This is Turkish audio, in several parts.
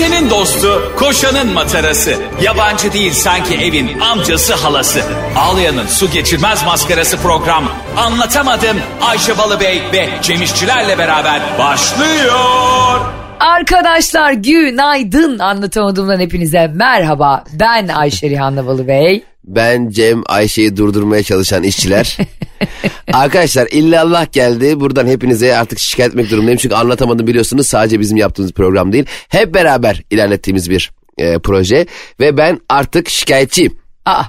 Ayşe'nin dostu, koşanın matarası. Yabancı değil sanki evin amcası halası. Ağlayan'ın su geçirmez maskarası program. Anlatamadım Ayşe Balıbey ve Cemişçilerle beraber başlıyor. Arkadaşlar günaydın anlatamadığımdan hepinize merhaba. Ben Ayşe Rihanna Balıbey. Ben Cem Ayşe'yi durdurmaya çalışan işçiler. Arkadaşlar illallah geldi. Buradan hepinize artık şikayet etmek durumundayım. Çünkü anlatamadım biliyorsunuz sadece bizim yaptığımız program değil. Hep beraber ilerlettiğimiz bir e, proje. Ve ben artık şikayetçiyim. Aa,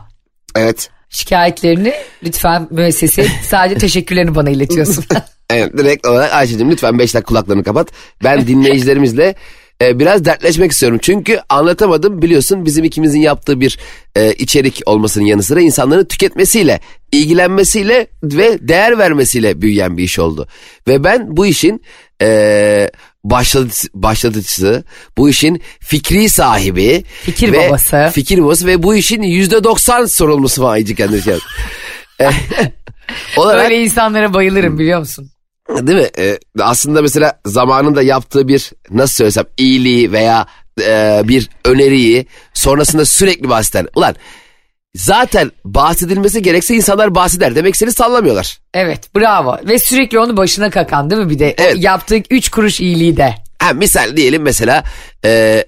Evet. şikayetlerini lütfen müessese sadece teşekkürlerini bana iletiyorsun. Evet direkt olarak Ayşe'cim lütfen 5 dakika kulaklarını kapat. Ben dinleyicilerimizle e, biraz dertleşmek istiyorum. Çünkü anlatamadım biliyorsun bizim ikimizin yaptığı bir e, içerik olmasının yanı sıra insanların tüketmesiyle, ilgilenmesiyle ve değer vermesiyle büyüyen bir iş oldu. Ve ben bu işin e, başlatıcısı, başlatıcısı, bu işin fikri sahibi. Fikir ve, babası. Fikir babası ve bu işin yüzde doksan sorumlusu Aycı kendisi. E, olarak Böyle insanlara bayılırım biliyor musun? Değil mi? Ee, aslında mesela zamanında yaptığı bir nasıl söylesem iyiliği veya e, bir öneriyi sonrasında sürekli bahseden. Ulan zaten bahsedilmesi gerekse insanlar bahseder. Demek seni sallamıyorlar. Evet bravo ve sürekli onu başına kakan değil mi bir de? O Evet. yaptığı üç kuruş iyiliği de. Ha, misal diyelim mesela e,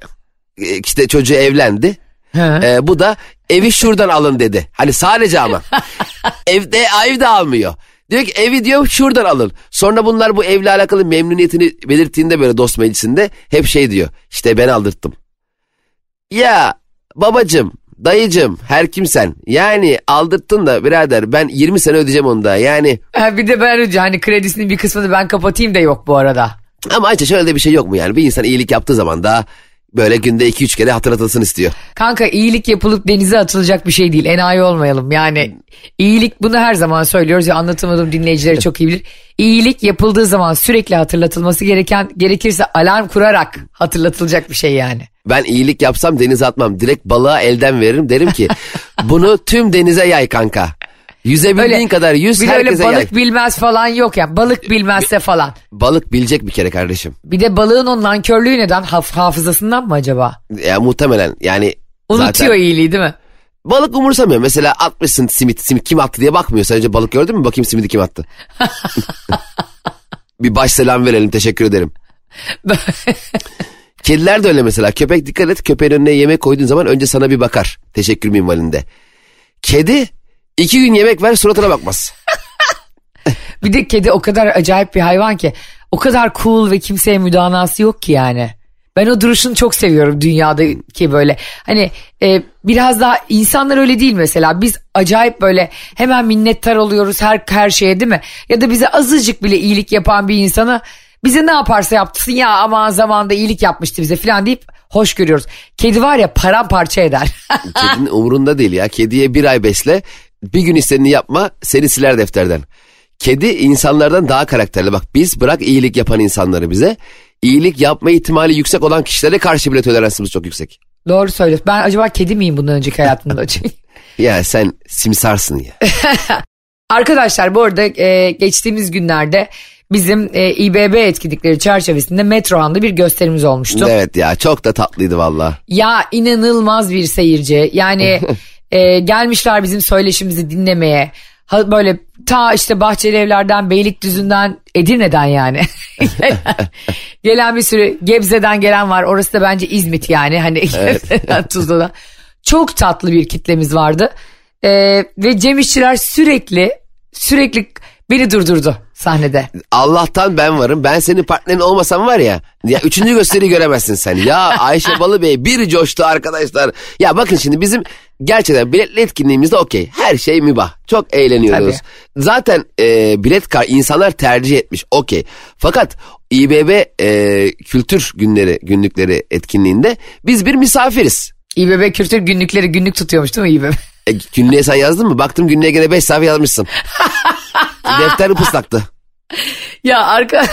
işte çocuğu evlendi. Hı. E, bu da evi şuradan alın dedi. Hani sadece ama. Evde ev de almıyor. Diyor ki evi diyor şuradan alın. Sonra bunlar bu evle alakalı memnuniyetini belirttiğinde böyle dost meclisinde hep şey diyor. İşte ben aldırttım. Ya babacım, dayıcım, her kimsen. Yani aldırttın da birader ben 20 sene ödeyeceğim onu da. Yani Ha, bir de ben önce hani kredisinin bir kısmını ben kapatayım da yok bu arada. ama Ayça şöyle de bir şey yok mu yani? Bir insan iyilik yaptığı zaman da böyle günde 2-3 kere hatırlatılsın istiyor. Kanka iyilik yapılıp denize atılacak bir şey değil. Enayi olmayalım. Yani iyilik bunu her zaman söylüyoruz ve anlatamadığım dinleyicileri çok iyi bilir. İyilik yapıldığı zaman sürekli hatırlatılması gereken gerekirse alarm kurarak hatırlatılacak bir şey yani. Ben iyilik yapsam denize atmam. Direkt balığa elden veririm. Derim ki bunu tüm denize yay kanka. Yüzebildiğin kadar yüz bir de öyle herkese balık yay. bilmez falan yok ya. Balık bilmezse falan. Balık bilecek bir kere kardeşim. Bir de balığın o nankörlüğü neden? Haf- hafızasından mı acaba? Ya muhtemelen yani Unutuyor zaten iyiliği değil mi? balık umursamıyor. Mesela atmışsın simit, simit kim attı diye bakmıyor. Sen önce balık gördün mü? Bakayım simidi kim attı. bir baş selam verelim teşekkür ederim. Kediler de öyle mesela. Köpek dikkat et köpeğin önüne yemek koyduğun zaman önce sana bir bakar. Teşekkür minvalinde. Kedi iki gün yemek ver suratına bakmaz. Bir de kedi o kadar acayip bir hayvan ki. O kadar cool ve kimseye müdanası yok ki yani. Ben o duruşunu çok seviyorum dünyadaki böyle. Hani e, biraz daha insanlar öyle değil mesela. Biz acayip böyle hemen minnettar oluyoruz her her şeye değil mi? Ya da bize azıcık bile iyilik yapan bir insana bize ne yaparsa yaptırsın ya aman zamanda iyilik yapmıştı bize falan deyip hoş görüyoruz. Kedi var ya paramparça eder. Kedinin umurunda değil ya. Kediye bir ay besle bir gün istediğini yapma seni siler defterden. Kedi insanlardan daha karakterli. Bak biz bırak iyilik yapan insanları bize. iyilik yapma ihtimali yüksek olan kişilere karşı bile toleransımız çok yüksek. Doğru söylüyorsun. Ben acaba kedi miyim bundan önceki hayatımda? Ya sen simsarsın ya. Arkadaşlar bu arada e, geçtiğimiz günlerde bizim e, İBB etkinlikleri çerçevesinde Metrohan'da bir gösterimiz olmuştu. evet ya çok da tatlıydı valla. Ya inanılmaz bir seyirci. Yani e, gelmişler bizim söyleşimizi dinlemeye. Ha, böyle ta işte Bahçeli Evler'den, Beylikdüzü'nden, Edirne'den yani. gelen bir sürü Gebze'den gelen var. Orası da bence İzmit yani. Hani Tuzla'da. Çok tatlı bir kitlemiz vardı. E, ve Cem İşçiler sürekli sürekli beni durdurdu sahnede. Allah'tan ben varım. Ben senin partnerin olmasam var ya. Ya üçüncü gösteriyi göremezsin sen. Ya Ayşe Balıbey bir coştu arkadaşlar. Ya bakın şimdi bizim gerçekten biletli etkinliğimizde okey. Her şey mübah. Çok eğleniyoruz. Zaten e, bilet kar insanlar tercih etmiş. Okey. Fakat İBB e, kültür günleri günlükleri etkinliğinde biz bir misafiriz. İBB Kültür günlükleri günlük tutuyormuş değil mi İBB? E, günlüğe sen yazdın mı? Baktım günlüğe gene 5 sayfa yazmışsın. Defter pıslaktı. Ya arka...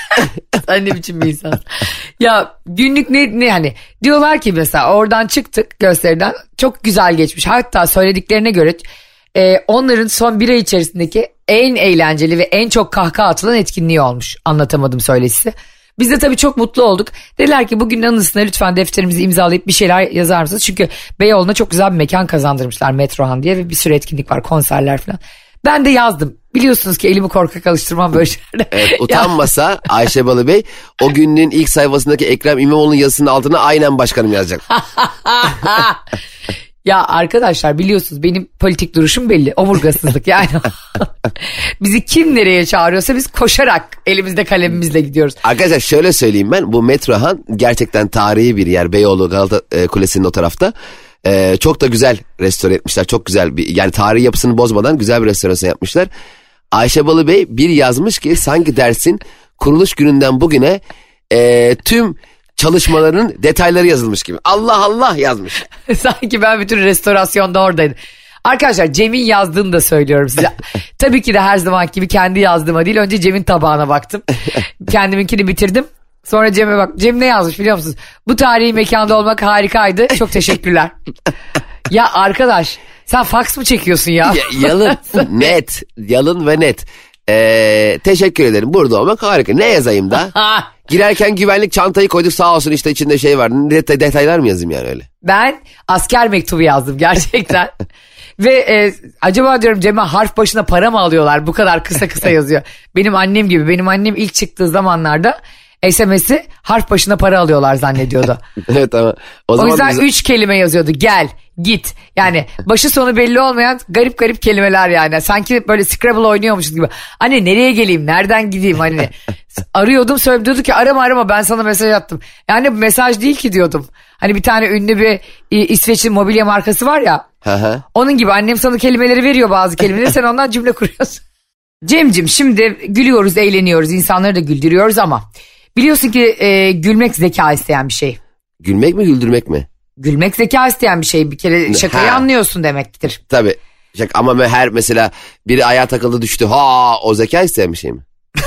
Sen ne biçim bir insan. Ya günlük ne, ne hani diyorlar ki mesela oradan çıktık gösteriden çok güzel geçmiş. Hatta söylediklerine göre e, onların son bir ay içerisindeki en eğlenceli ve en çok kahkaha atılan etkinliği olmuş. Anlatamadım söyleşisi. Biz de tabii çok mutlu olduk. Dediler ki bugün anısına lütfen defterimizi imzalayıp bir şeyler yazar mısınız? Çünkü Beyoğlu'na çok güzel bir mekan kazandırmışlar Metrohan diye ve bir sürü etkinlik var konserler falan. Ben de yazdım. Biliyorsunuz ki elimi korkak alıştırmam böyle şeylerde. Evet, utanmasa Ayşe Balıbey o günün ilk sayfasındaki Ekrem İmamoğlu'nun yazısının altına aynen başkanım yazacak. Ya arkadaşlar biliyorsunuz benim politik duruşum belli. Omurgasızlık yani. Bizi kim nereye çağırıyorsa biz koşarak elimizde kalemimizle gidiyoruz. Arkadaşlar şöyle söyleyeyim ben bu Metrohan gerçekten tarihi bir yer Beyoğlu Galata e, Kulesi'nin o tarafta. E, çok da güzel restore etmişler çok güzel bir yani tarihi yapısını bozmadan güzel bir restorasyon yapmışlar. Ayşe Balıbey bir yazmış ki sanki dersin kuruluş gününden bugüne e, tüm çalışmaların detayları yazılmış gibi. Allah Allah yazmış. Sanki ben bütün restorasyonda oradaydım. Arkadaşlar Cem'in yazdığını da söylüyorum size. Tabii ki de her zaman gibi kendi yazdığıma değil. Önce Cem'in tabağına baktım. Kendiminkini bitirdim. Sonra Cem'e bak. Cem ne yazmış biliyor musunuz? Bu tarihi mekanda olmak harikaydı. Çok teşekkürler. ya arkadaş sen fax mı çekiyorsun ya? Ya- yalın net yalın ve net. E, teşekkür ederim burada olmak harika. Ne yazayım da? Girerken güvenlik çantayı koyduk sağ olsun işte içinde şey var. Det- detaylar mı yazayım yani öyle? Ben asker mektubu yazdım gerçekten. Ve e, acaba diyorum Cem'e harf başına para mı alıyorlar? Bu kadar kısa kısa yazıyor. Benim annem gibi. Benim annem ilk çıktığı zamanlarda SMS'i harf başına para alıyorlar zannediyordu. evet ama o, O zaman yüzden biz- üç kelime yazıyordu. Gel, git. Yani başı sonu belli olmayan garip garip kelimeler yani. Sanki böyle Scrabble oynuyormuşuz gibi. Anne nereye geleyim, nereden gideyim hani. Arıyordum söylüyordu diyordu ki arama arama ben sana mesaj attım. Yani bu mesaj değil ki diyordum. Hani bir tane ünlü bir İsveç'in mobilya markası var ya. Onun gibi annem sana kelimeleri veriyor bazı kelimeleri sen ondan cümle kuruyorsun. Cemcim şimdi gülüyoruz eğleniyoruz insanları da güldürüyoruz ama biliyorsun ki e, gülmek zeka isteyen bir şey. Gülmek mi güldürmek mi? Gülmek zeka isteyen bir şey bir kere şakayı Ha. anlıyorsun demektir. Tabii. Şak- Ama me- her mesela biri ayağa takıldı düştü. Ha o zeka isteyen bir şey mi?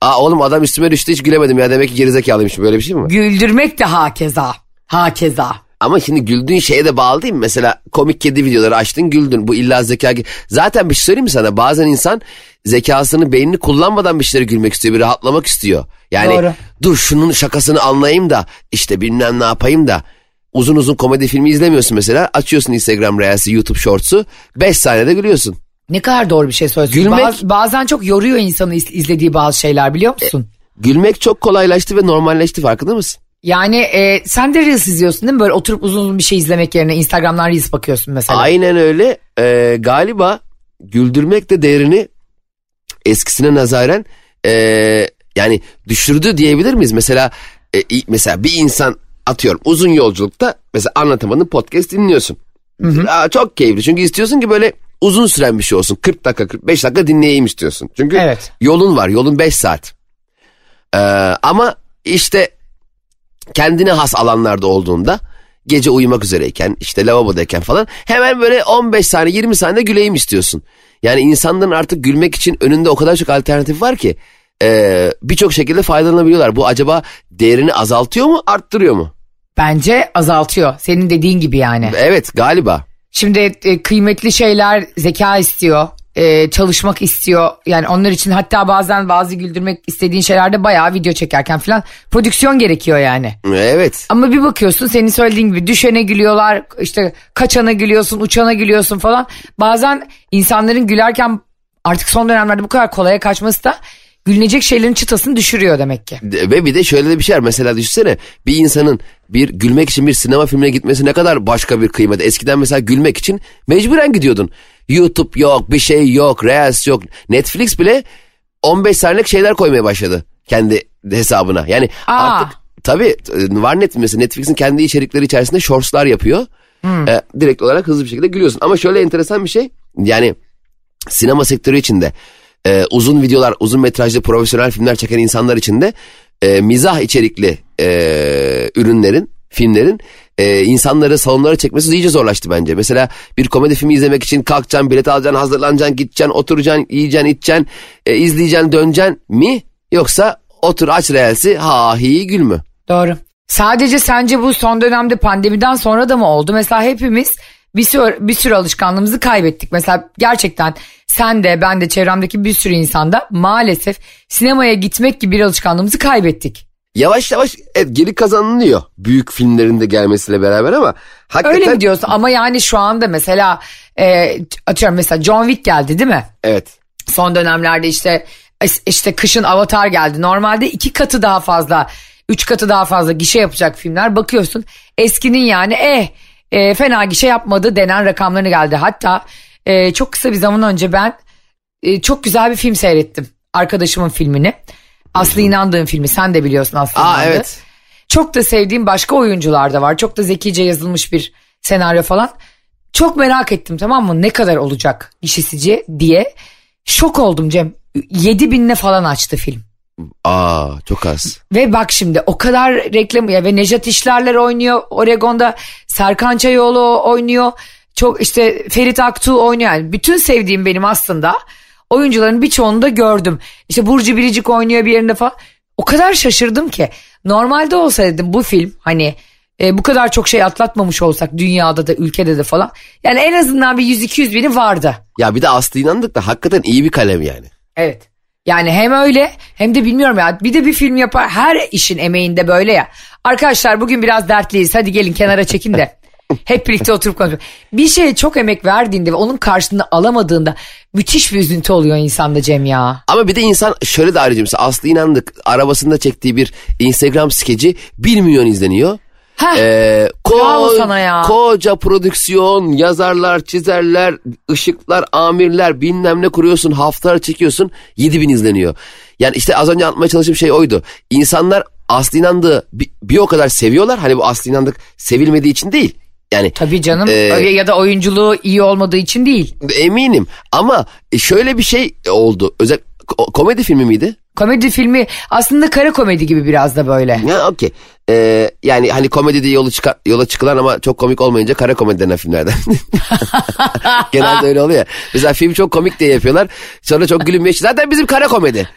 Aa oğlum adam üstüme düştü hiç gülemedim ya demek ki gerizekalıymışım böyle bir şey mi var? Güldürmek de hakeza. Hakeza. Ama şimdi güldüğün şeye de bağlı değil mi? Mesela komik kedi videoları açtın güldün. Bu illa zeka. Zaten bir şey söyleyeyim mi sana? Bazen insan zekasını beynini kullanmadan bir şeylere gülmek istiyor. Bir rahatlamak istiyor. Yani Doğru. dur şunun şakasını anlayayım da işte bilmem ne yapayım da. Uzun uzun komedi filmi izlemiyorsun mesela. Açıyorsun Instagram Reels'i, YouTube Shorts'u. 5 saniyede gülüyorsun. Ne kadar doğru bir şey söylüyorsun. Gülmek- Baz- bazen çok yoruyor insanı iz- izlediği bazı şeyler biliyor musun? Gülmek çok kolaylaştı ve normalleşti farkında mısın? Yani e, sen de Reels izliyorsun değil mi? Böyle oturup uzun uzun bir şey izlemek yerine Instagram'dan Reels bakıyorsun mesela. Aynen öyle. Ee, galiba güldürmek de değerini eskisine nazaran ee, yani düşürdü diyebilir miyiz? Mesela e, mesela bir insan atıyorum uzun yolculukta mesela anlatamadığın podcast dinliyorsun. Aa, çok keyifli çünkü istiyorsun ki böyle uzun süren bir şey olsun. 40 dakika 45 dakika dinleyeyim istiyorsun. Çünkü Evet. yolun var yolun 5 saat. Ee, ama işte kendine has alanlarda olduğunda gece uyumak üzereyken işte lavabodayken falan hemen böyle 15 saniye 20 saniye güleyim istiyorsun. Yani insanların artık gülmek için önünde o kadar çok alternatif var ki e, birçok şekilde faydalanabiliyorlar. Bu acaba değerini azaltıyor mu arttırıyor mu? Bence azaltıyor. Senin dediğin gibi yani. Evet galiba. Şimdi e, kıymetli şeyler zeka istiyor. E, çalışmak istiyor. Yani onlar için hatta bazen bazı güldürmek istediğin şeylerde bayağı video çekerken falan prodüksiyon gerekiyor yani. Evet. Ama bir bakıyorsun senin söylediğin gibi düşene gülüyorlar işte kaçana gülüyorsun uçana gülüyorsun falan. Bazen insanların gülerken artık son dönemlerde bu kadar kolaya kaçması da gülünecek şeylerin çıtasını düşürüyor demek ki. Ve bir de şöyle de bir şey var. Mesela düşünsene bir insanın bir gülmek için bir sinema filmine gitmesi ne kadar başka bir kıymet. Eskiden mesela gülmek için mecburen gidiyordun. YouTube yok, bir şey yok, Reels yok. Netflix bile 15 saniyelik şeyler koymaya başladı kendi hesabına. Yani Aa. artık tabii e, var net mesela Netflix'in kendi içerikleri içerisinde shortslar yapıyor. E, direkt olarak hızlı bir şekilde gülüyorsun. Ama şöyle enteresan bir şey. Yani sinema sektörü içinde e, uzun videolar, uzun metrajlı profesyonel filmler çeken insanlar için de e, mizah içerikli e, ürünlerin, filmlerin e, insanları salonlara çekmesi iyice zorlaştı bence. Mesela bir komedi filmi izlemek için kalkacaksın, bilet alacaksın, hazırlanacaksın, gideceksin, oturacaksın, yiyeceksin, içeceksin, e, izleyeceksin, döneceksin mi? Yoksa otur aç reelsi ha hi gül mü? Doğru. Sadece sence bu son dönemde pandemiden sonra da mı oldu? Mesela hepimiz bir sürü, bir sürü alışkanlığımızı kaybettik. Mesela gerçekten sen de ben de çevremdeki bir sürü insanda maalesef sinemaya gitmek gibi bir alışkanlığımızı kaybettik. Yavaş yavaş evet, geri kazanılıyor büyük filmlerin de gelmesiyle beraber ama hakikaten... Öyle mi diyorsun ama yani şu anda mesela e, atıyorum mesela John Wick geldi değil mi? Evet. Son dönemlerde işte işte kışın Avatar geldi. Normalde iki katı daha fazla, üç katı daha fazla gişe yapacak filmler. Bakıyorsun eskinin yani eh e, fena gişe yapmadı denen rakamlarını geldi. Hatta e, çok kısa bir zaman önce ben e, çok güzel bir film seyrettim. Arkadaşımın filmini. Aslı İnandığım filmi sen de biliyorsun Aslı Aa İnandı. evet. Çok da sevdiğim başka oyuncular da var. Çok da zekice yazılmış bir senaryo falan. Çok merak ettim tamam mı? Ne kadar olacak gişesici diye. Şok oldum Cem. 7 binle falan açtı film. Aa çok az. Ve bak şimdi o kadar reklam ya ve Nejat İşlerler oynuyor Oregon'da Serkan Çayoğlu oynuyor. Çok işte Ferit Aktuğ oynuyor. Yani bütün sevdiğim benim aslında oyuncuların birçoğunu da gördüm. İşte Burcu Biricik oynuyor bir yerinde falan. O kadar şaşırdım ki. Normalde olsa dedim bu film hani e, bu kadar çok şey atlatmamış olsak dünyada da ülkede de falan. Yani en azından bir 100-200 bini vardı. Ya bir de Aslı inandık da hakikaten iyi bir kalem yani. Evet. Yani hem öyle hem de bilmiyorum ya bir de bir film yapar her işin emeğinde böyle ya. Arkadaşlar bugün biraz dertliyiz hadi gelin kenara çekin de hep birlikte oturup konuşalım. Bir şeye çok emek verdiğinde ve onun karşılığını alamadığında müthiş bir üzüntü oluyor insanda Cem ya. Ama bir de insan şöyle de ayrıca mesela Aslı inandık arabasında çektiği bir Instagram skeci 1 milyon izleniyor. Heh, Ee, ko- sana ya. Koca prodüksiyon, yazarlar, çizerler, ışıklar, amirler bilmem ne kuruyorsun, haftalar çekiyorsun 7000 izleniyor. Yani işte az önce anlatmaya çalıştığım şey oydu. İnsanlar Aslı İnandık'ı bir, bir o kadar seviyorlar. Hani bu Aslı İnandık sevilmediği için değil. Yani Tabii canım öyle ya da oyunculuğu iyi olmadığı için değil. eminim ama şöyle bir şey oldu. Özel ko- komedi filmi miydi? Komedi filmi aslında kara komedi gibi biraz da böyle. Ya okey. Ee, yani hani komedide yolu çıkar, yola çıkılan ama çok komik olmayınca kara komedi denen filmlerden. Genelde öyle oluyor. Mesela film çok komik diye yapıyorlar. Sonra çok gülünmeye Zaten bizim kara komedi.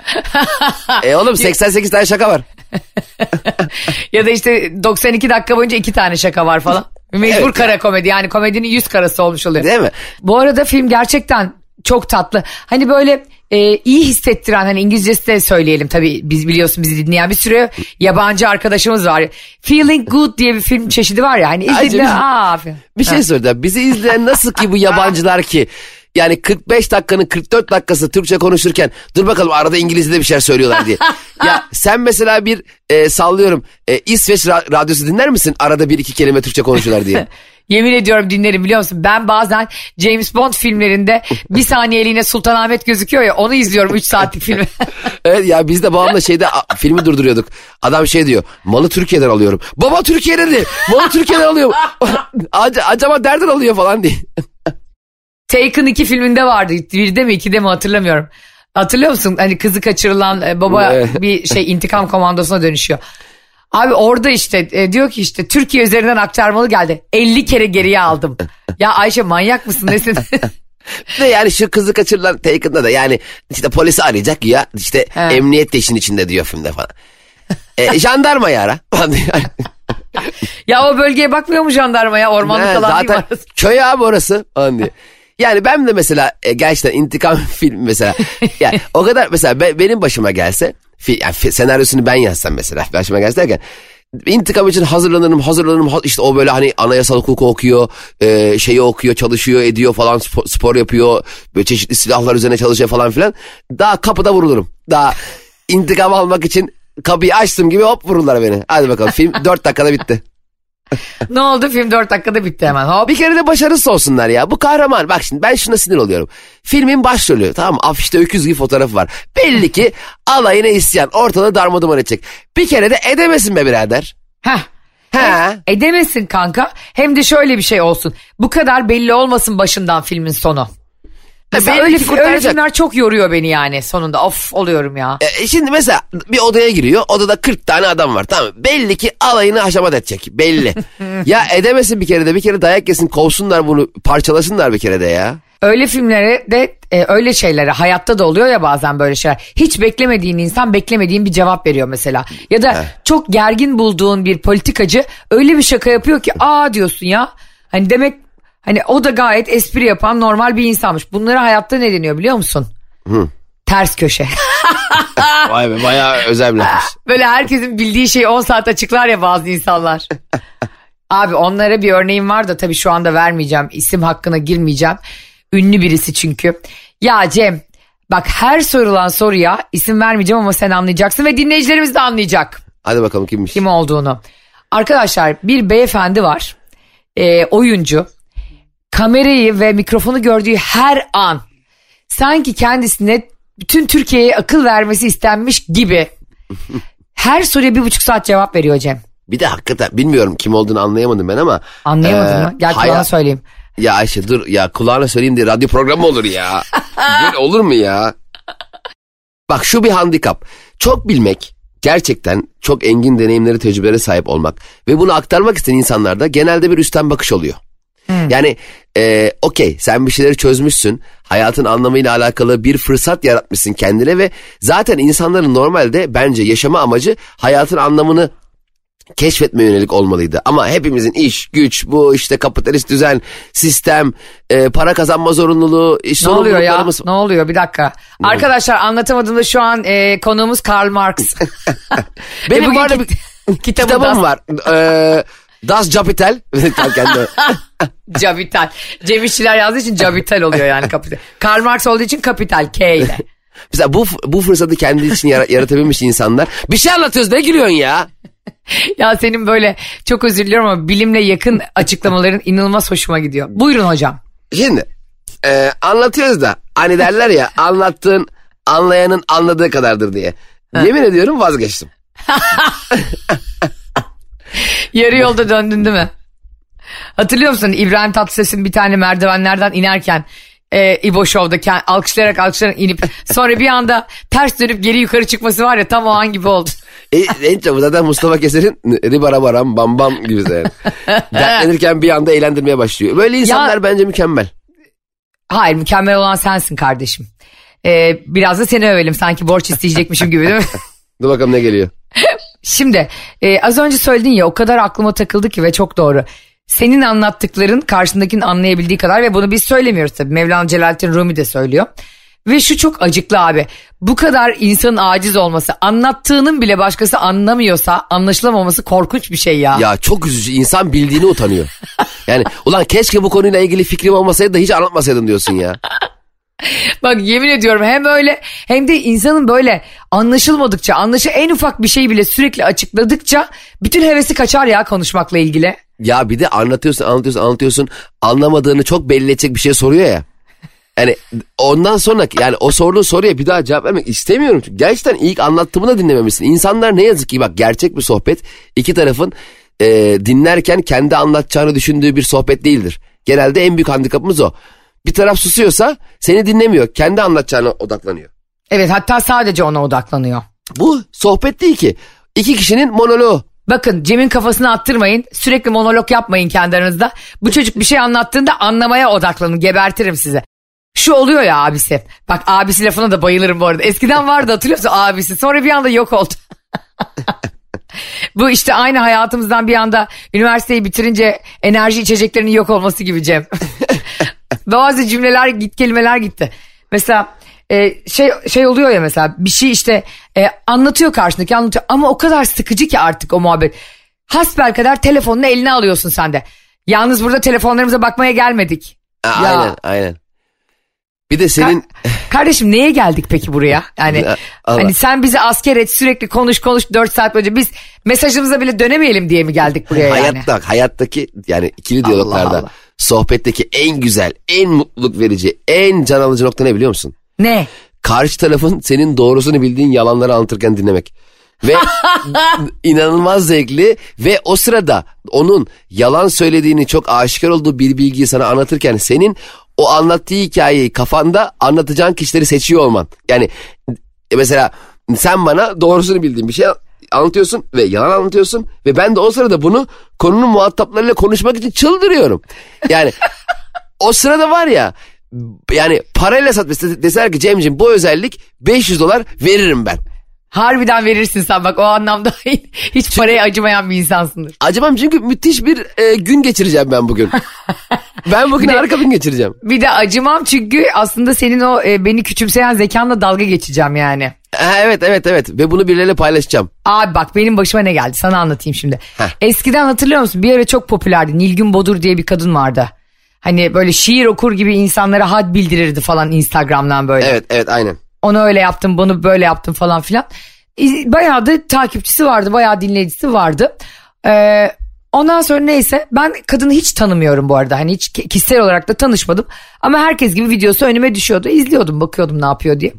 e oğlum 88 tane şaka var. ya da işte 92 dakika boyunca iki tane şaka var falan. Mecbur Evet. kara komedi yani komedinin yüz karası olmuş oluyor. Değil mi? Bu arada film gerçekten çok tatlı. Hani böyle e, iyi hissettiren hani İngilizcesi de söyleyelim tabii biz biliyorsun bizi dinleyen bir sürü yabancı arkadaşımız var. Feeling Good diye bir film çeşidi var ya hani canım. aa Bir şey soracağım. Bizi izleyen nasıl ki bu yabancılar ki? Yani 45 dakikanın 44 dakikası Türkçe konuşurken dur bakalım arada İngilizce de bir şeyler söylüyorlar diye. ya sen mesela bir e, sallıyorum e, İsveç ra- radyosu dinler misin? Arada bir iki kelime Türkçe konuşuyorlar diye. Yemin ediyorum dinlerim biliyor musun? Ben bazen James Bond filmlerinde bir saniyeliğine Sultanahmet gözüküyor ya onu izliyorum 3 saatlik filmi. Evet ya biz de babamla şeyde a, filmi durduruyorduk. Adam şey diyor malı Türkiye'den alıyorum. Baba Türkiye'den değil malı Türkiye'den alıyorum. Ac- acaba nereden alıyor falan diye. Taken 2 filminde vardı. Birde mi ikide mi hatırlamıyorum. Hatırlıyor musun? Hani kızı kaçırılan e, baba bir şey intikam komandosuna dönüşüyor. Abi orada işte e, diyor ki işte Türkiye üzerinden aktarmalı geldi. 50 kere geriye aldım. ya Ayşe manyak mısın nesin? Ve yani şu kızı kaçırılan Taken'da da yani işte polisi arayacak ya işte He. emniyet de işin içinde diyor filmde falan. E, jandarmayı ara. ya o bölgeye bakmıyor mu jandarmaya ormanlık alan değil mi zaten köy abi orası diye. Yani ben de mesela e, gerçekten intikam film mesela. Yani o kadar mesela be- benim başıma gelse fi, yani fi- senaryosunu ben yazsam mesela başıma gelse derken intikam için hazırlanırım hazırlanırım ha- işte o böyle hani anayasal hukuku okuyor e, şeyi okuyor çalışıyor ediyor falan spor, spor yapıyor böyle çeşitli silahlar üzerine çalışıyor falan filan daha kapıda vurulurum daha intikam almak için kapıyı açtım gibi hop vururlar beni hadi bakalım film 4 dakikada bitti. Ne oldu film 4 dakikada bitti hemen hop. Bir kere de başarısız olsunlar ya. Bu kahraman bak şimdi ben şuna sinir oluyorum. Filmin başrolü tamam mı? afişte öküz gibi fotoğrafı var. Belli ki alayına isyan ortalığı darmaduman edecek. Bir kere de edemesin be birader. Heh. He. Edemesin kanka. Hem de şöyle bir şey olsun. Bu kadar belli olmasın başından filmin sonu. Mesela öyle, öyle filmler çok yoruyor beni yani sonunda. Of oluyorum ya. E, şimdi mesela bir odaya giriyor. Odada 40 tane adam var tamam? Belli ki alayını haşamat edecek. Belli. ya edemesin bir kere de bir kere dayak yesin kovsunlar bunu parçalasınlar bir kere de ya. Öyle filmlere de e, öyle şeylere hayatta da oluyor ya bazen böyle şeyler. Hiç beklemediğin insan beklemediğin bir cevap veriyor mesela. Ya da çok gergin bulduğun bir politikacı öyle bir şaka yapıyor ki aa diyorsun ya. Hani demek Hani o da gayet espri yapan normal bir insanmış. Bunlara hayatta ne deniyor biliyor musun? Ters köşe. Vay be bayağı özel bir lafmış. Böyle herkesin bildiği şeyi 10 saat açıklar ya bazı insanlar. Abi onlara bir örneğim var da tabii şu anda vermeyeceğim. İsim hakkına girmeyeceğim. Ünlü birisi çünkü. Ya Cem bak her sorulan soruya isim vermeyeceğim ama sen anlayacaksın ve dinleyicilerimiz de anlayacak Hadi bakalım kimmiş? kim olduğunu. Arkadaşlar bir beyefendi var. Ee, oyuncu. Kamerayı ve mikrofonu gördüğü her an sanki kendisine bütün Türkiye'ye akıl vermesi istenmiş gibi her soruya bir buçuk saat cevap veriyor Cem. Bir de hakikaten bilmiyorum kim olduğunu anlayamadım ben ama. Anlayamadın Ee, mı? Gel hayat- kulağına söyleyeyim. Ya Ayşe dur ya kulağına söyleyeyim diye radyo programı olur ya. Böyle olur mu ya? Bak şu bir handikap. Çok bilmek gerçekten çok engin deneyimleri tecrübelere sahip olmak ve bunu aktarmak isteyen insanlarda genelde bir üstten bakış oluyor. Yani e, okey sen bir şeyleri çözmüşsün hayatın anlamıyla alakalı bir fırsat yaratmışsın kendine ve zaten insanların normalde bence yaşama amacı hayatın anlamını keşfetme yönelik olmalıydı. Ama hepimizin iş, güç, bu işte kapitalist düzen, sistem, e, para kazanma zorunluluğu, iş Ne oluyor ya? Ne oluyor? Bir dakika. Arkadaşlar anlatamadığımda şu an e, konuğumuz Karl Marx. Benim arada kit- bir kitabı kitabım Das- var. E, das Capital. Kendi- Capital. Cem İşçiler yazdığı için capital oluyor yani kapital. Karl Marx olduğu için kapital K ile. Mesela bu, bu fırsatı kendi için yara- yaratabilmiş insanlar. Bir şey anlatıyoruz ne gülüyorsun ya? Ya senin böyle çok özür diliyorum ama bilimle yakın açıklamaların inanılmaz hoşuma gidiyor. Buyurun hocam. Şimdi e, anlatıyoruz da hani derler ya anlattığın anlayanın anladığı kadardır diye. Yemin ediyorum vazgeçtim. Yarı yolda döndün değil mi? Hatırlıyor musun İbrahim Tatlıses'in bir tane merdivenlerden inerken e, İbo Show'da alkışlayarak alkışlayarak inip sonra bir anda ters dönüp geri yukarı çıkması var ya tam o an gibi oldu. E, en çok zaten Mustafa Keser'in ribara baram bam bam gibi zaten. Dertlenirken bir anda eğlendirmeye başlıyor. Böyle insanlar bence mükemmel. Hayır mükemmel olan sensin kardeşim. E, biraz da seni övelim sanki borç isteyecekmişim gibi değil mi? Dur bakalım ne geliyor. Şimdi e, az önce söyledin ya o kadar aklıma takıldı ki ve çok doğru. Senin anlattıkların karşındakinin anlayabildiği kadar ve bunu biz söylemiyoruz tabii. Mevlana Celaleddin Rumi de söylüyor. Ve şu çok acıklı abi. Bu kadar insanın aciz olması, anlattığının bile başkası anlamıyorsa anlaşılamaması korkunç bir şey ya. Ya çok üzücü. İnsan bildiğini utanıyor. Yani ulan keşke bu konuyla ilgili fikrim olmasaydı da hiç anlatmasaydın diyorsun ya. Bak yemin ediyorum hem öyle hem de insanın böyle anlaşılmadıkça, anlaşı en ufak bir şeyi bile sürekli açıkladıkça bütün hevesi kaçar ya konuşmakla ilgili. Ya bir de anlatıyorsun anlatıyorsun anlatıyorsun anlamadığını çok belli edecek bir şey soruyor ya. Yani ondan sonra yani o sorduğun soruya bir daha cevap vermek istemiyorum. Çünkü gerçekten ilk anlattığımı da dinlememişsin. İnsanlar ne yazık ki bak gerçek bir sohbet iki tarafın e, dinlerken kendi anlatacağını düşündüğü bir sohbet değildir. Genelde en büyük handikapımız o. Bir taraf susuyorsa seni dinlemiyor. Kendi anlatacağına odaklanıyor. Evet hatta sadece ona odaklanıyor. Bu sohbet değil ki. İki kişinin monoloğu. Bakın Cem'in kafasını attırmayın. Sürekli monolog yapmayın kendi aranızda. Bu çocuk bir şey anlattığında anlamaya odaklanın. Gebertirim size. Şu oluyor ya abisi. Bak abisi lafına da bayılırım bu arada. Eskiden vardı hatırlıyor musun abisi? Sonra bir anda yok oldu. bu işte aynı hayatımızdan bir anda üniversiteyi bitirince enerji içeceklerinin yok olması gibi Cem. Bazı cümleler git kelimeler gitti. Mesela e, şey şey oluyor ya mesela bir şey işte e, anlatıyor karşındaki anlatıyor ama o kadar sıkıcı ki artık o muhabbet. Hasbel kadar telefonunu eline alıyorsun sen de. Yalnız burada telefonlarımıza bakmaya gelmedik. Ha, Ya. Aynen aynen. Bir de senin Kardeşim neye geldik peki buraya? Yani Ya, Allah. hani sen bizi asker et sürekli konuş konuş 4 saat boyunca biz mesajımıza bile dönemeyelim diye mi geldik buraya yani? hayatta hayattaki yani ikili diyaloglarda Allah. Sohbetteki en güzel, en mutluluk verici, en can alıcı nokta ne biliyor musun? Ne? Karşı tarafın senin doğrusunu bildiğin yalanları anlatırken dinlemek. Ve inanılmaz zevkli ve o sırada onun yalan söylediğini çok aşikar olduğu bir bilgiyi sana anlatırken senin o anlattığı hikayeyi kafanda anlatacağın kişileri seçiyor olman. Yani e, mesela sen bana doğrusunu bildiğin bir şey anlatıyorsun ve yalan anlatıyorsun ve ben de o sırada bunu konunun muhataplarıyla konuşmak için çıldırıyorum. Yani o sırada var ya yani parayla sat deseler ki Cem'ciğim bu özellik 500 dolar veririm ben. Harbiden verirsin sen bak o anlamda hiç paraya acımayan bir insansındır. Acımam çünkü müthiş bir e, gün geçireceğim ben bugün. Ben bugün de- arka gün geçireceğim. Bir de acımam çünkü aslında senin o e, beni küçümseyen zekanla dalga geçeceğim yani. Evet evet evet ve bunu birileriyle paylaşacağım. Abi bak benim başıma ne geldi sana anlatayım şimdi. Heh. Eskiden hatırlıyor musun bir ara çok popülerdi Nilgün Bodur diye bir kadın vardı. Hani böyle şiir okur gibi insanlara had bildirirdi falan Instagram'dan böyle. Evet evet aynen. Onu öyle yaptım bunu böyle yaptım falan filan. Bayağı da takipçisi vardı bayağı dinleyicisi vardı. Ee, ondan sonra neyse ben kadını hiç tanımıyorum bu arada. Hani hiç ki- kişisel olarak da tanışmadım. Ama herkes gibi videosu önüme düşüyordu. İzliyordum bakıyordum ne yapıyor diye.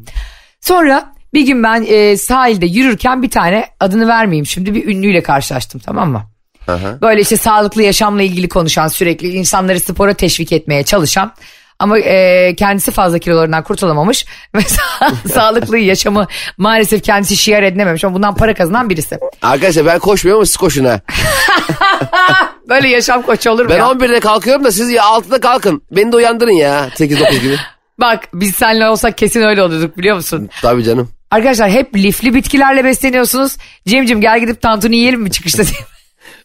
Sonra bir gün ben e, sahilde yürürken bir tane adını vermeyeyim şimdi bir ünlüyle karşılaştım tamam mı? Aha. Böyle işte sağlıklı yaşamla ilgili konuşan sürekli insanları spora teşvik etmeye çalışan ama e, kendisi fazla kilolarından kurtulamamış ve sa- sağlıklı yaşamı maalesef kendisi şiar edinememiş ama bundan para kazanan birisi. Arkadaşlar ben koşmuyorum ama siz koşun ha. Böyle yaşam koçu olur mu Ben ya? 11'de kalkıyorum da siz ya 6'da kalkın. Beni de uyandırın ya 8-9 gibi. Bak biz seninle olsak kesin öyle olurduk biliyor musun? Tabii canım. Arkadaşlar hep lifli bitkilerle besleniyorsunuz. Cemcim gel gidip tantuni yiyelim mi çıkışta diye.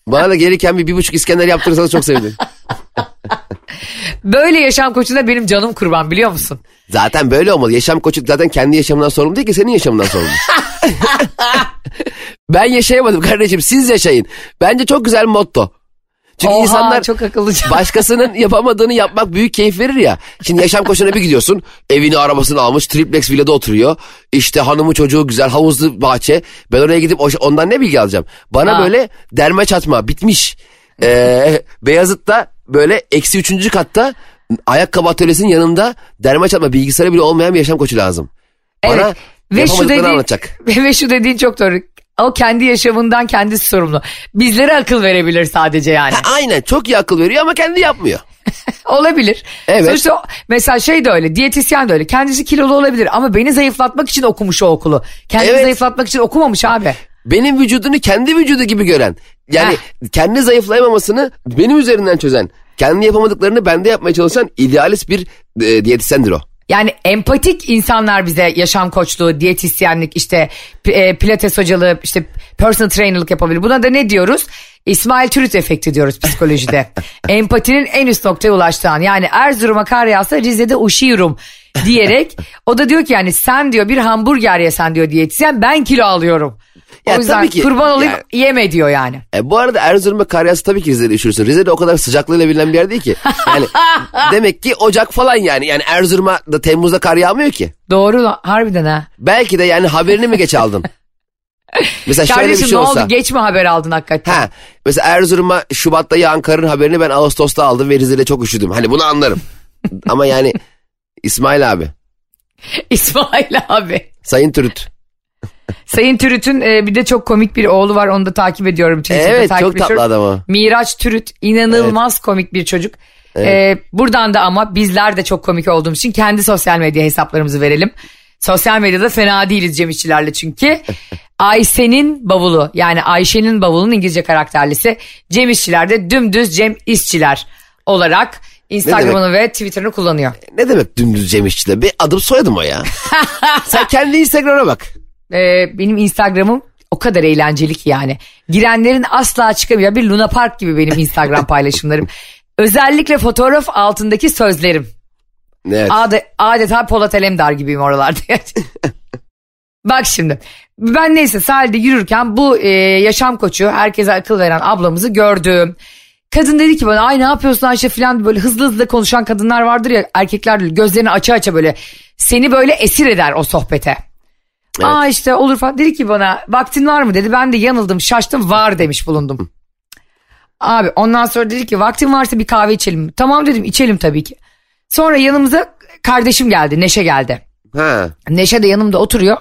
Bana da gelirken bir, bir buçuk İskender yaptırırsanız çok sevinirim. Böyle yaşam koçuna benim canım kurban biliyor musun? Zaten böyle olmalı. Yaşam koçu zaten kendi yaşamından sorumlu değil ki senin yaşamından sorumlu. ben yaşayamadım kardeşim siz yaşayın. Bence çok güzel motto. Çünkü Oha, insanlar çok akıllıca. başkasının yapamadığını yapmak büyük keyif verir ya. Şimdi yaşam koçuna bir gidiyorsun. Evini arabasını almış triplex villada oturuyor. İşte hanımı çocuğu güzel havuzlu bahçe. Ben oraya gidip ondan ne bilgi alacağım? Bana Ha. böyle derme çatma bitmiş. Ee, Beyazıt'ta böyle eksi üçüncü katta ayakkabı atölyesinin yanında derme çatma bilgisayarı bile olmayan bir yaşam koçu lazım. Bana Evet. Ve şu, dediğin, anlatacak. ve şu dediğin çok doğru. O kendi yaşamından kendisi sorumlu. Bizlere akıl verebilir sadece yani. Ha, aynen çok iyi akıl veriyor ama kendi yapmıyor. olabilir. Evet. Sonuçta mesela şey de öyle diyetisyen de öyle. Kendisi kilolu olabilir ama beni zayıflatmak için okumuş o okulu. Kendini Evet. zayıflatmak için okumamış abi. benim vücudunu kendi vücudu gibi gören. Yani kendi zayıflayamamasını benim üzerinden çözen. Kendi yapamadıklarını bende yapmaya çalışan idealist bir e, diyetisyendir o. Yani empatik insanlar bize yaşam koçluğu, diyetisyenlik, işte e, pilates hocalığı, işte personal trainerlık yapabilir. Buna da ne diyoruz? İsmail Türüt efekti diyoruz psikolojide. Empatinin en üst noktaya ulaştığı an. Yani Erzurum'a kar yağsa Rize'de uşuyorum diyerek o da diyor ki yani sen diyor bir hamburger yesen diyor diyetisyen ben kilo alıyorum. Ya o yüzden tabii ki, kurban olayım yani- yeme diyor yani. E, bu arada Erzurum'a kar yağsa tabii ki Rize'de üşürsün. Rize'de o kadar sıcaklığıyla bilinen bir yer değil ki. Yani demek ki Ocak falan yani. Yani Erzurum'a da Temmuz'da kar yağmıyor ki. Doğru harbiden ha. Belki de yani haberini mi geç aldın? Mesela şöyle bir Kardeşim şey ne olsa. oldu geç mi haber aldın hakikaten? Ha, mesela Erzurum'a Şubat'ta yağan karın haberini ben Ağustos'ta aldım ve Rize'de çok üşüdüm. Hani bunu anlarım. Ama yani İsmail abi, İsmail abi. Sayın Türüt. Sayın Türüt'ün e, bir de çok komik bir oğlu var onu da takip ediyorum. Twitter'da Evet takip çok tatlı ediyorum. adam o. Miraç Türüt inanılmaz komik bir çocuk. E, buradan da ama bizler de çok komik olduğumuz için kendi sosyal medya hesaplarımızı verelim. Sosyal medyada fena değiliz Cem İşçilerle çünkü. Ayşe'nin bavulu yani Ayşe'nin bavulunun İngilizce karakterlisi Cem İşçiler'de dümdüz Cem İşçiler olarak Instagram'ını ve Twitter'ını kullanıyor. Ne demek dümdüz Cem İşçi'de? Bir adım soyadım o ya. Sen kendi Instagram'a bak. Ee, benim Instagram'ım o kadar eğlenceli ki yani. Girenlerin asla çıkamayacağı bir Luna Park gibi benim Instagram paylaşımlarım. Özellikle fotoğraf altındaki sözlerim. Evet. Ade, adeta Polat Alemdar gibiyim oralarda. Bak şimdi ben neyse sahilde yürürken bu e, yaşam koçu herkese akıl veren ablamızı gördüm. Kadın dedi ki bana ay ne yapıyorsun Ayşe falan böyle hızlı hızlı konuşan kadınlar vardır ya erkekler gözlerini aça aça böyle seni böyle esir eder o sohbete. Aa işte olur falan dedi ki bana vaktin var mı dedi ben de yanıldım şaştım var demiş bulundum. Abi ondan sonra dedi ki vaktin varsa bir kahve içelim? Tamam dedim içelim tabii ki. Sonra yanımıza kardeşim geldi Neşe geldi. Ha. Neşe de yanımda oturuyor.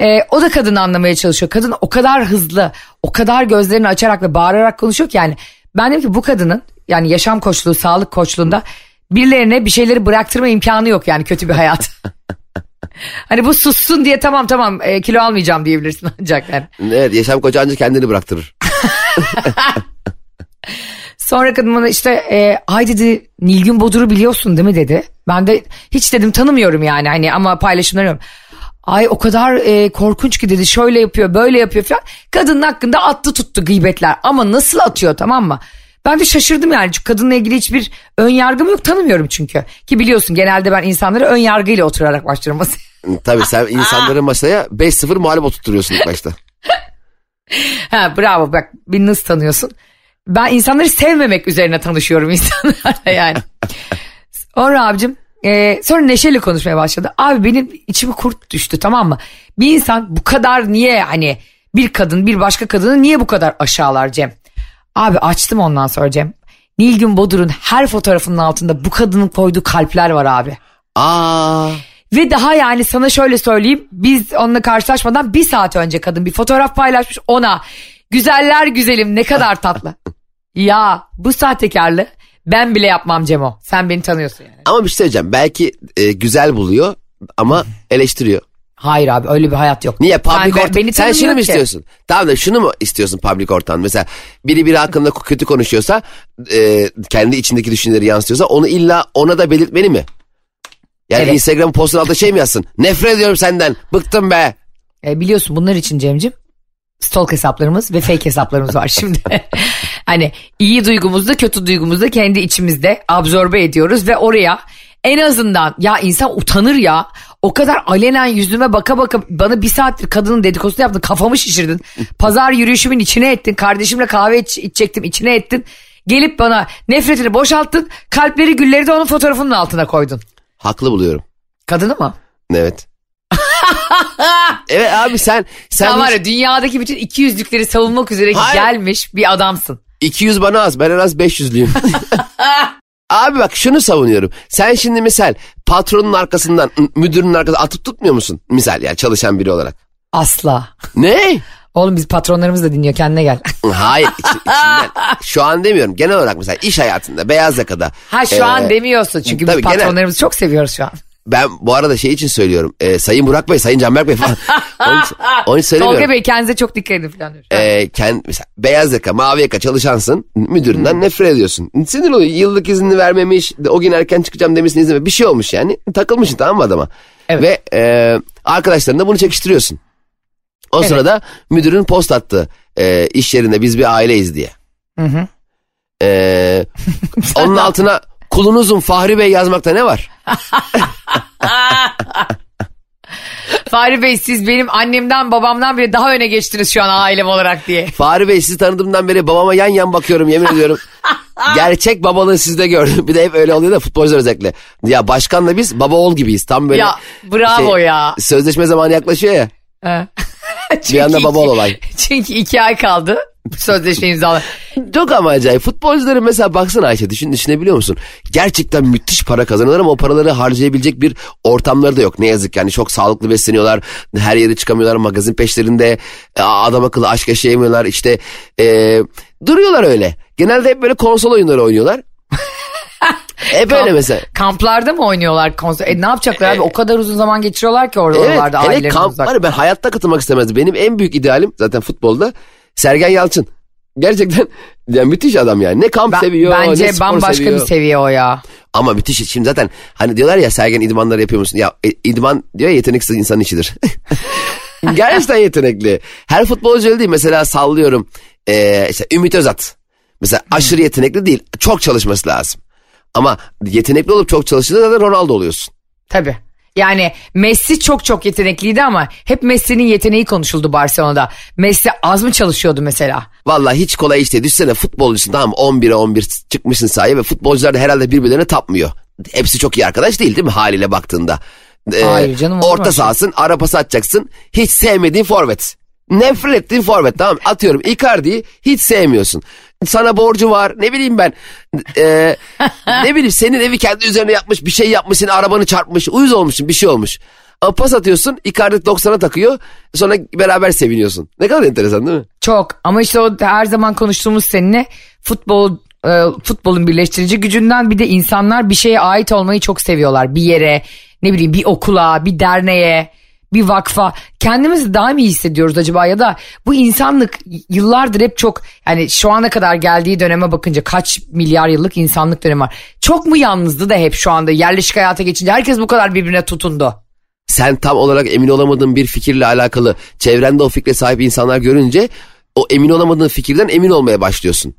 Ee, o da kadını anlamaya çalışıyor. Kadın o kadar hızlı, o kadar gözlerini açarak ve bağırarak konuşuyor ki yani. Ben dedim ki bu kadının yani yaşam koçluğu, sağlık koçluğunda birilerine bir şeyleri bıraktırma imkanı yok yani kötü bir hayat. hani bu sussun diye tamam tamam e, kilo almayacağım diyebilirsin ancak yani. Evet yaşam koçu ancak kendini bıraktırır. Sonra kadın bana işte e, ay dedi Nilgün Bodur'u biliyorsun değil mi dedi. Ben de hiç dedim tanımıyorum yani hani ama paylaşımlarım. Ay o kadar e, korkunç ki dedi şöyle yapıyor böyle yapıyor falan. Kadının hakkında attı tuttu gıybetler ama nasıl atıyor tamam mı? Ben de şaşırdım yani çünkü kadınla ilgili hiçbir ön yargım yok tanımıyorum çünkü. Ki biliyorsun genelde ben insanları ön yargıyla oturarak başlarım masaya. Tabii sen insanları masaya 5-0 mağlup oturtuyorsun ilk başta. ha, bravo bak beni nasıl tanıyorsun? Ben insanları sevmemek üzerine tanışıyorum insanlarla yani. Sonra abicim e, sonra neşeli konuşmaya başladı. Abi benim içime kurt düştü tamam mı? Bir insan bu kadar niye hani bir kadın bir başka kadını niye bu kadar aşağılar Cem? Abi açtım ondan sonra Cem. Nilgün Bodur'un her fotoğrafının altında bu kadının koyduğu kalpler var abi. Aa. Ve daha yani sana şöyle söyleyeyim biz onunla karşılaşmadan bir saat önce kadın bir fotoğraf paylaşmış ona güzeller güzelim ne kadar tatlı. ya bu sahtekarlığı ben bile yapmam Cemo sen beni tanıyorsun yani. Ama bir şey söyleyeceğim belki e, güzel buluyor ama eleştiriyor. Hayır abi öyle bir hayat yok. Niye public Sen, ortam? Sen şunu mu istiyorsun? Tamam da şunu mu istiyorsun public ortam? Mesela biri biri hakkında kötü konuşuyorsa e, kendi içindeki düşünceleri yansıtıyorsa onu illa ona da belirtmeli mi? Yani Evet. Instagram postun altında şey mi yazsın? Nefret ediyorum senden. Bıktım be. E, biliyorsun bunlar için Cem'cim stalk hesaplarımız ve fake hesaplarımız var şimdi. hani iyi duygumuzu da kötü duygumuzu da kendi içimizde absorbe ediyoruz ve oraya en azından ya insan utanır ya. O kadar alenen yüzüme baka baka bana bir saattir kadının dedikodusunu yaptın kafamı şişirdin. Pazar yürüyüşümün içine ettin. Kardeşimle kahve iç, içecektim içine ettin. Gelip bana nefretini boşalttın. Kalpleri gülleri de onun fotoğrafının altına koydun. Haklı buluyorum. Kadını mı? Evet. evet abi sen sen Sen var hiç- ya dünyadaki bütün 200'lükleri savunmak üzere Hayır. gelmiş bir adamsın. 200 bana az ben en az 500'lüyüm. Abi bak şunu savunuyorum. Sen şimdi misal patronun arkasından müdürün arkasından atıp tutmuyor musun? Misal yani çalışan biri olarak. Asla. Ne? Oğlum biz patronlarımız da dinliyor kendine gel. Hayır içi- içinden. Şu an demiyorum genel olarak mesela iş hayatında beyaz yakada. Ha şu Ee, an demiyorsun çünkü tabii biz genel- patronlarımızı çok seviyoruz şu an. Ben bu arada şey için söylüyorum. Ee, Sayın Burak Bey, Sayın Canberk Bey falan. onun için söylemiyorum. Tolga Bey kendinize çok dikkat edin falan. Ee, kend, mesela beyaz yaka, mavi yaka çalışansın. Müdüründen nefret ediyorsun. Sinir oluyor. Yıllık iznini vermemiş. O gün erken çıkacağım demişsin izin Bir şey olmuş yani. Takılmışsın tamam mı adama? Evet. Ve e, arkadaşlarına bunu çekiştiriyorsun. O Evet. sırada müdürün post attı. E, iş yerinde biz bir aileyiz diye. Hı hı. E, onun altına kulunuzun Fahri Bey yazmakta ne var? Fahri Bey siz benim annemden babamdan bile daha öne geçtiniz şu an ailem olarak diye. Fahri Bey sizi tanıdığımdan beri babama yan yan bakıyorum yemin ediyorum. Gerçek babalığı sizde gördüm. Bir de hep öyle oluyor da futbolcular özellikle. Ya başkanla biz baba oğul gibiyiz. Tam böyle Ya bravo ya. Sözleşme zamanı yaklaşıyor ya. Ha. Bir anda Çünkü baba olay. Çünkü iki ay kaldı sözleşme imzalı. Çok ama acayip. Futbolcuların mesela baksana Ayşe düşün, düşünebiliyor musun? Gerçekten müthiş para kazanıyorlar ama o paraları harcayabilecek bir ortamları da yok. Ne yazık yani çok sağlıklı besleniyorlar. Her yere çıkamıyorlar magazin peşlerinde. e, Adam akıllı aşk yaşayamıyorlar. İşte e, duruyorlar öyle. Genelde hep böyle konsol oyunları oynuyorlar. Hep öyle mesela. Kamplarda mı oynuyorlar konser? E, ne yapacaklar abi? O kadar uzun zaman geçiriyorlar ki orada Evet oralarda hele ailelerinden kamp uzak. var ben hayatta katılmak istemezdim. Benim en büyük idealim zaten futbolda Sergen Yalçın. Gerçekten yani müthiş adam yani. Ne kamp Ben- seviyor bence ne spor bambaşka seviyor. bir seviye o ya. Ama müthiş. Şimdi zaten hani diyorlar ya Sergen idmanları yapıyor musun? Ya e, idman diyor ya yeteneksiz insanın işidir. Gerçekten yetenekli. Her futbolcu öyle değil. Mesela sallıyorum. Ee, işte Ümit Özat. Mesela aşırı yetenekli değil. Çok çalışması lazım. Ama yetenekli olup çok çalıştığında zaten Ronaldo oluyorsun. Tabii. Yani Messi çok çok yetenekliydi ama hep Messi'nin yeteneği konuşuldu Barcelona'da. Messi az mı çalışıyordu mesela? Vallahi hiç kolay iş değil. Düşsene futbolcusun tamam mı? 11'e 11 çıkmışsın sahaya ve futbolcular da herhalde birbirlerine tapmıyor. Hepsi çok iyi arkadaş değil değil mi haliyle baktığında? Ee, Hayır canım, Orta sahasın ara pası atacaksın. Hiç sevmediğin forvet. Nefret ettiğin forvet tamam? Atıyorum Icardi'yi hiç sevmiyorsun. Sana borcu var ne bileyim ben. Ee, ne bileyim senin evi kendi üzerine yapmış bir şey yapmış senin arabanı çarpmış. Uyuz olmuşsun bir şey olmuş. Ama pas atıyorsun Icardi 90'a takıyor sonra beraber seviniyorsun. Ne kadar enteresan değil mi? Çok ama işte o her zaman konuştuğumuz seninle futbol e, futbolun birleştirici gücünden bir de insanlar bir şeye ait olmayı çok seviyorlar. Bir yere ne bileyim bir okula bir derneğe bir vakfa kendimizi daha mı iyi hissediyoruz acaba ya da bu insanlık yıllardır hep çok yani şu ana kadar geldiği döneme bakınca kaç milyar yıllık insanlık dönemi var. Çok mu yalnızdı da hep şu anda yerleşik hayata geçince herkes bu kadar birbirine tutundu. sen tam olarak emin olamadığın bir fikirle alakalı çevrende o fikre sahip insanlar görünce o emin olamadığın fikirden emin olmaya başlıyorsun.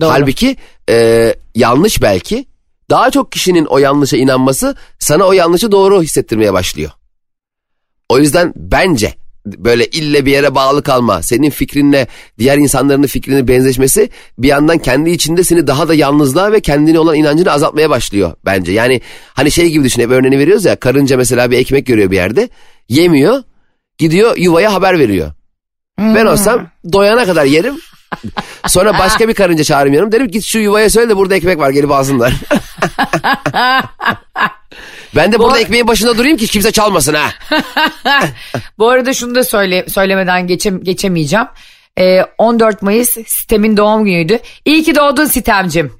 Doğru. Halbuki e, yanlış belki. Daha çok kişinin o yanlışa inanması sana o yanlışı doğru hissettirmeye başlıyor. O yüzden bence böyle ille bir yere bağlı kalma. Senin fikrinle diğer insanların fikrini benzeşmesi bir yandan kendi içinde seni daha da yalnızlığa ve kendine olan inancını azaltmaya başlıyor bence. Yani hani şey gibi düşün hep örneğini veriyoruz ya karınca mesela bir ekmek görüyor bir yerde yemiyor gidiyor yuvaya haber veriyor. Ben olsam doyana kadar yerim. Sonra başka bir karınca çağırırım yanım. Derim git şu yuvaya söyle de burada ekmek var gelip alsınlar. ben de burada ekmeğin başında durayım ki kimse çalmasın ha. Bu arada şunu da söyle, söylemeden geçem, geçemeyeceğim. Ee, 14 Mayıs Sitem'in doğum günüydü. İyi ki doğdun Sitem'cim.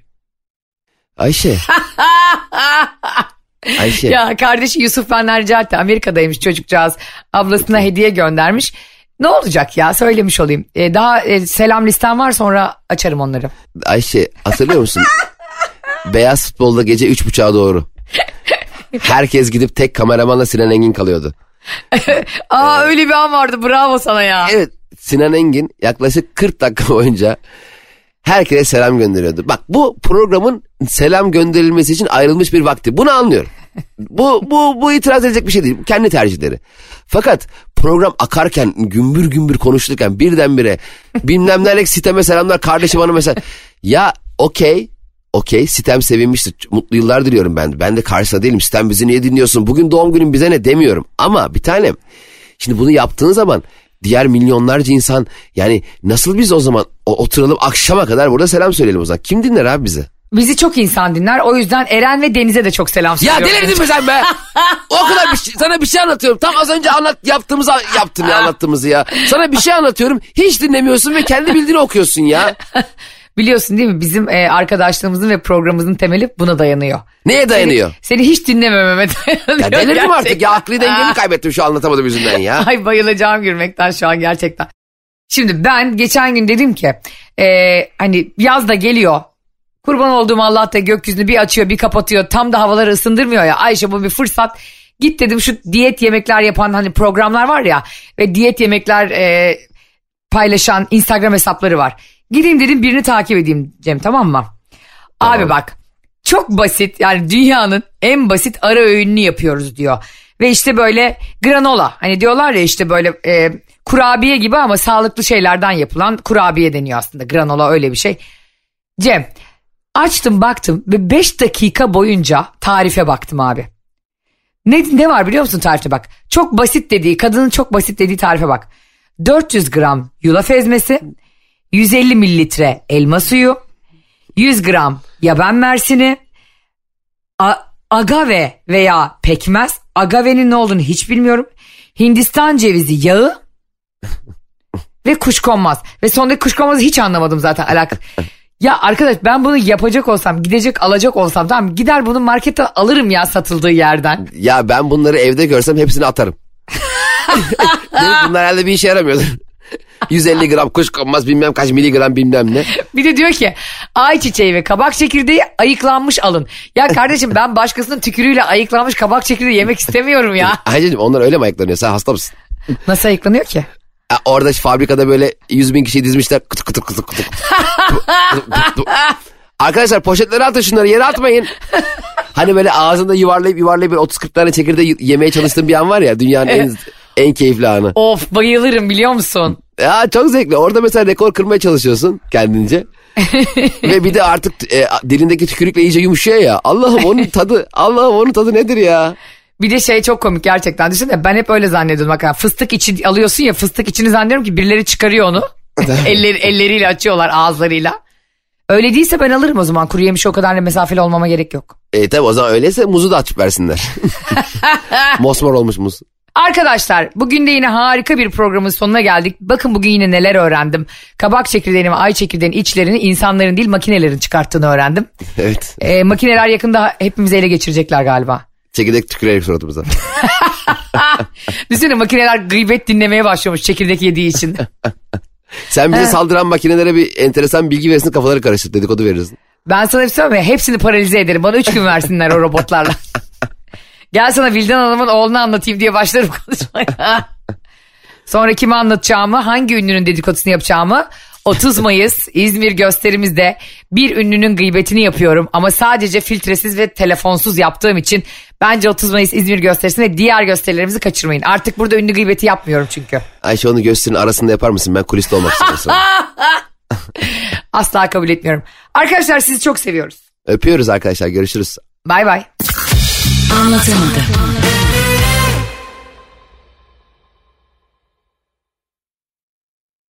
Ayşe. Ayşe. Ya kardeşi Yusuf benden rica etti. Amerika'daymış çocukcağız. Ablasına hediye göndermiş. Ne olacak ya söylemiş olayım. Ee, daha e, selam listem var sonra açarım onları. Ayşe hatırlıyor musun? Beyaz futbolda gece üç buçuğa doğru. Herkes gidip tek kameramanla Sinan Engin kalıyordu. Aa öyle bir an vardı bravo sana ya. Evet Sinan Engin yaklaşık 40 dakika boyunca herkese selam gönderiyordu. Bak bu programın selam gönderilmesi için ayrılmış bir vakti. Bunu anlıyorum. Bu, bu, bu itiraz edecek bir şey değil. Kendi tercihleri. Fakat program akarken gümbür gümbür konuşurken birdenbire bilmem neler siteme selamlar kardeşim hanım mesela. Ya okey okey sitem sevinmiştir. Mutlu yıllar diliyorum ben. Ben de karşısında değilim. Sitem bizi niye dinliyorsun? Bugün doğum günün bize ne demiyorum. Ama bir tanem şimdi bunu yaptığın zaman diğer milyonlarca insan yani nasıl biz o zaman o- oturalım akşama kadar burada selam söyleyelim o zaman. Kim dinler abi bizi? Bizi çok insan dinler. O yüzden Eren ve Deniz'e de çok selam Ya söylüyorum. delirdin mi sen be? O kadar bir şey, sana bir şey anlatıyorum. Tam az önce anlat yaptığımızı yaptın ya anlattığımızı ya. Sana bir şey anlatıyorum. Hiç dinlemiyorsun ve kendi bildiğini okuyorsun ya. Biliyorsun değil mi bizim e, arkadaşlığımızın ve programımızın temeli buna dayanıyor. Neye dayanıyor? Seni hiç dinlemememe dayanıyor. Ya delirdim artık ya akli dengemi kaybettim şu anlatamadım yüzünden ya. Ay bayılacağım gülmekten şu an gerçekten. Şimdi ben geçen gün dedim ki e, hani yaz da geliyor. Kurban olduğum Allah da gökyüzünü bir açıyor bir kapatıyor. Tam da havaları ısındırmıyor ya. Ayşe bu bir fırsat. Git dedim şu diyet yemekler yapan hani programlar var ya. Ve diyet yemekler e, paylaşan Instagram hesapları var. Gideyim dedim birini takip edeyim Cem tamam mı? Abi bak çok basit yani dünyanın en basit ara öğününü yapıyoruz diyor. Ve işte böyle granola hani diyorlar ya işte böyle e, kurabiye gibi ama sağlıklı şeylerden yapılan kurabiye deniyor aslında granola öyle bir şey. Cem açtım baktım ve 5 dakika boyunca tarife baktım abi. Ne, ne var biliyor musun tarifte bak. Çok basit dediği kadının çok basit dediği tarife bak. 400 gram yulaf ezmesi, 150 mililitre elma suyu, 100 gram yaban mersini, a- agave veya pekmez. Agavenin ne olduğunu hiç bilmiyorum. Hindistan cevizi yağı ve kuşkonmaz. Ve sondaki kuşkonmazı hiç anlamadım zaten alakalı. Ya arkadaş ben bunu yapacak olsam gidecek alacak olsam tamam gider bunu marketten alırım ya satıldığı yerden. Ya ben bunları evde görsem hepsini atarım. Bunlar herhalde bir işe yaramıyordur. 150 gram kuşkonmaz bilmem kaç miligram bilmem ne. Bir de diyor ki ayçiçeği ve kabak çekirdeği ayıklanmış alın. Ya kardeşim ben başkasının tükürüğüyle ayıklanmış kabak çekirdeği yemek istemiyorum ya. Ayşe'cim onlar öyle mi ayıklanıyor sen hasta mısın? Nasıl ayıklanıyor ki? Ya orada fabrikada böyle 100 bin kişi dizmişler. Kıtı kıtı kıtı kıtı. Arkadaşlar poşetleri atın şunları yere atmayın. Hani böyle ağzında yuvarlayıp yuvarlayıp böyle 30-40 tane çekirdeği yemeye çalıştığım bir an var ya dünyanın en en keyifli anı. Of bayılırım biliyor musun? Ya çok zevkli. Orada mesela rekor kırmaya çalışıyorsun kendince. Ve bir de artık e, dilindeki tükürükle iyice yumuşuyor ya. Allah'ım onun tadı, Allah'ım onun tadı nedir ya? Bir de şey çok komik gerçekten. Düşünsene ben hep öyle zannediyordum. Bak, fıstık içi alıyorsun ya fıstık içini zannediyorum ki birileri çıkarıyor onu. Elleri, elleriyle açıyorlar ağızlarıyla. Öyle değilse ben alırım o zaman. Kuru yemişe o kadar da mesafeli olmama gerek yok. E tabi o zaman öyleyse muzu da açıp versinler. Mosmor olmuş muz. Arkadaşlar bugün de yine harika bir programın sonuna geldik. Bakın bugün yine neler öğrendim. Kabak çekirdeğini ve ay çekirdeğinin içlerini insanların değil makinelerin çıkarttığını öğrendim. Evet. Ee, makineler yakında hepimizi ele geçirecekler galiba. Çekirdek tükürerek suratımıza. Düşünsene makineler gıybet dinlemeye başlamış çekirdek yediği için. Sen bize saldıran makinelere bir enteresan bilgi versin kafaları karıştır dedikodu veririz. Ben sana bir şey söyleyeyim mi? Hepsini paralize ederim. Bana üç gün versinler o robotlarla. Gel sana Vildan Hanım'ın oğlunu anlatayım diye başlarım konuşmaya. Sonra kime anlatacağımı, hangi ünlünün dedikodusunu yapacağımı 30 Mayıs İzmir gösterimizde bir ünlünün gıybetini yapıyorum ama sadece filtresiz ve telefonsuz yaptığım için bence 30 Mayıs İzmir gösterisini ve diğer gösterilerimizi kaçırmayın. Artık burada ünlü gıybeti yapmıyorum çünkü. Ayşe onu gösterinin arasında yapar mısın? Ben kuliste olmak istiyorum. Asla kabul etmiyorum. Arkadaşlar sizi çok seviyoruz. Öpüyoruz arkadaşlar görüşürüz. Bay bay. Anlatamadım.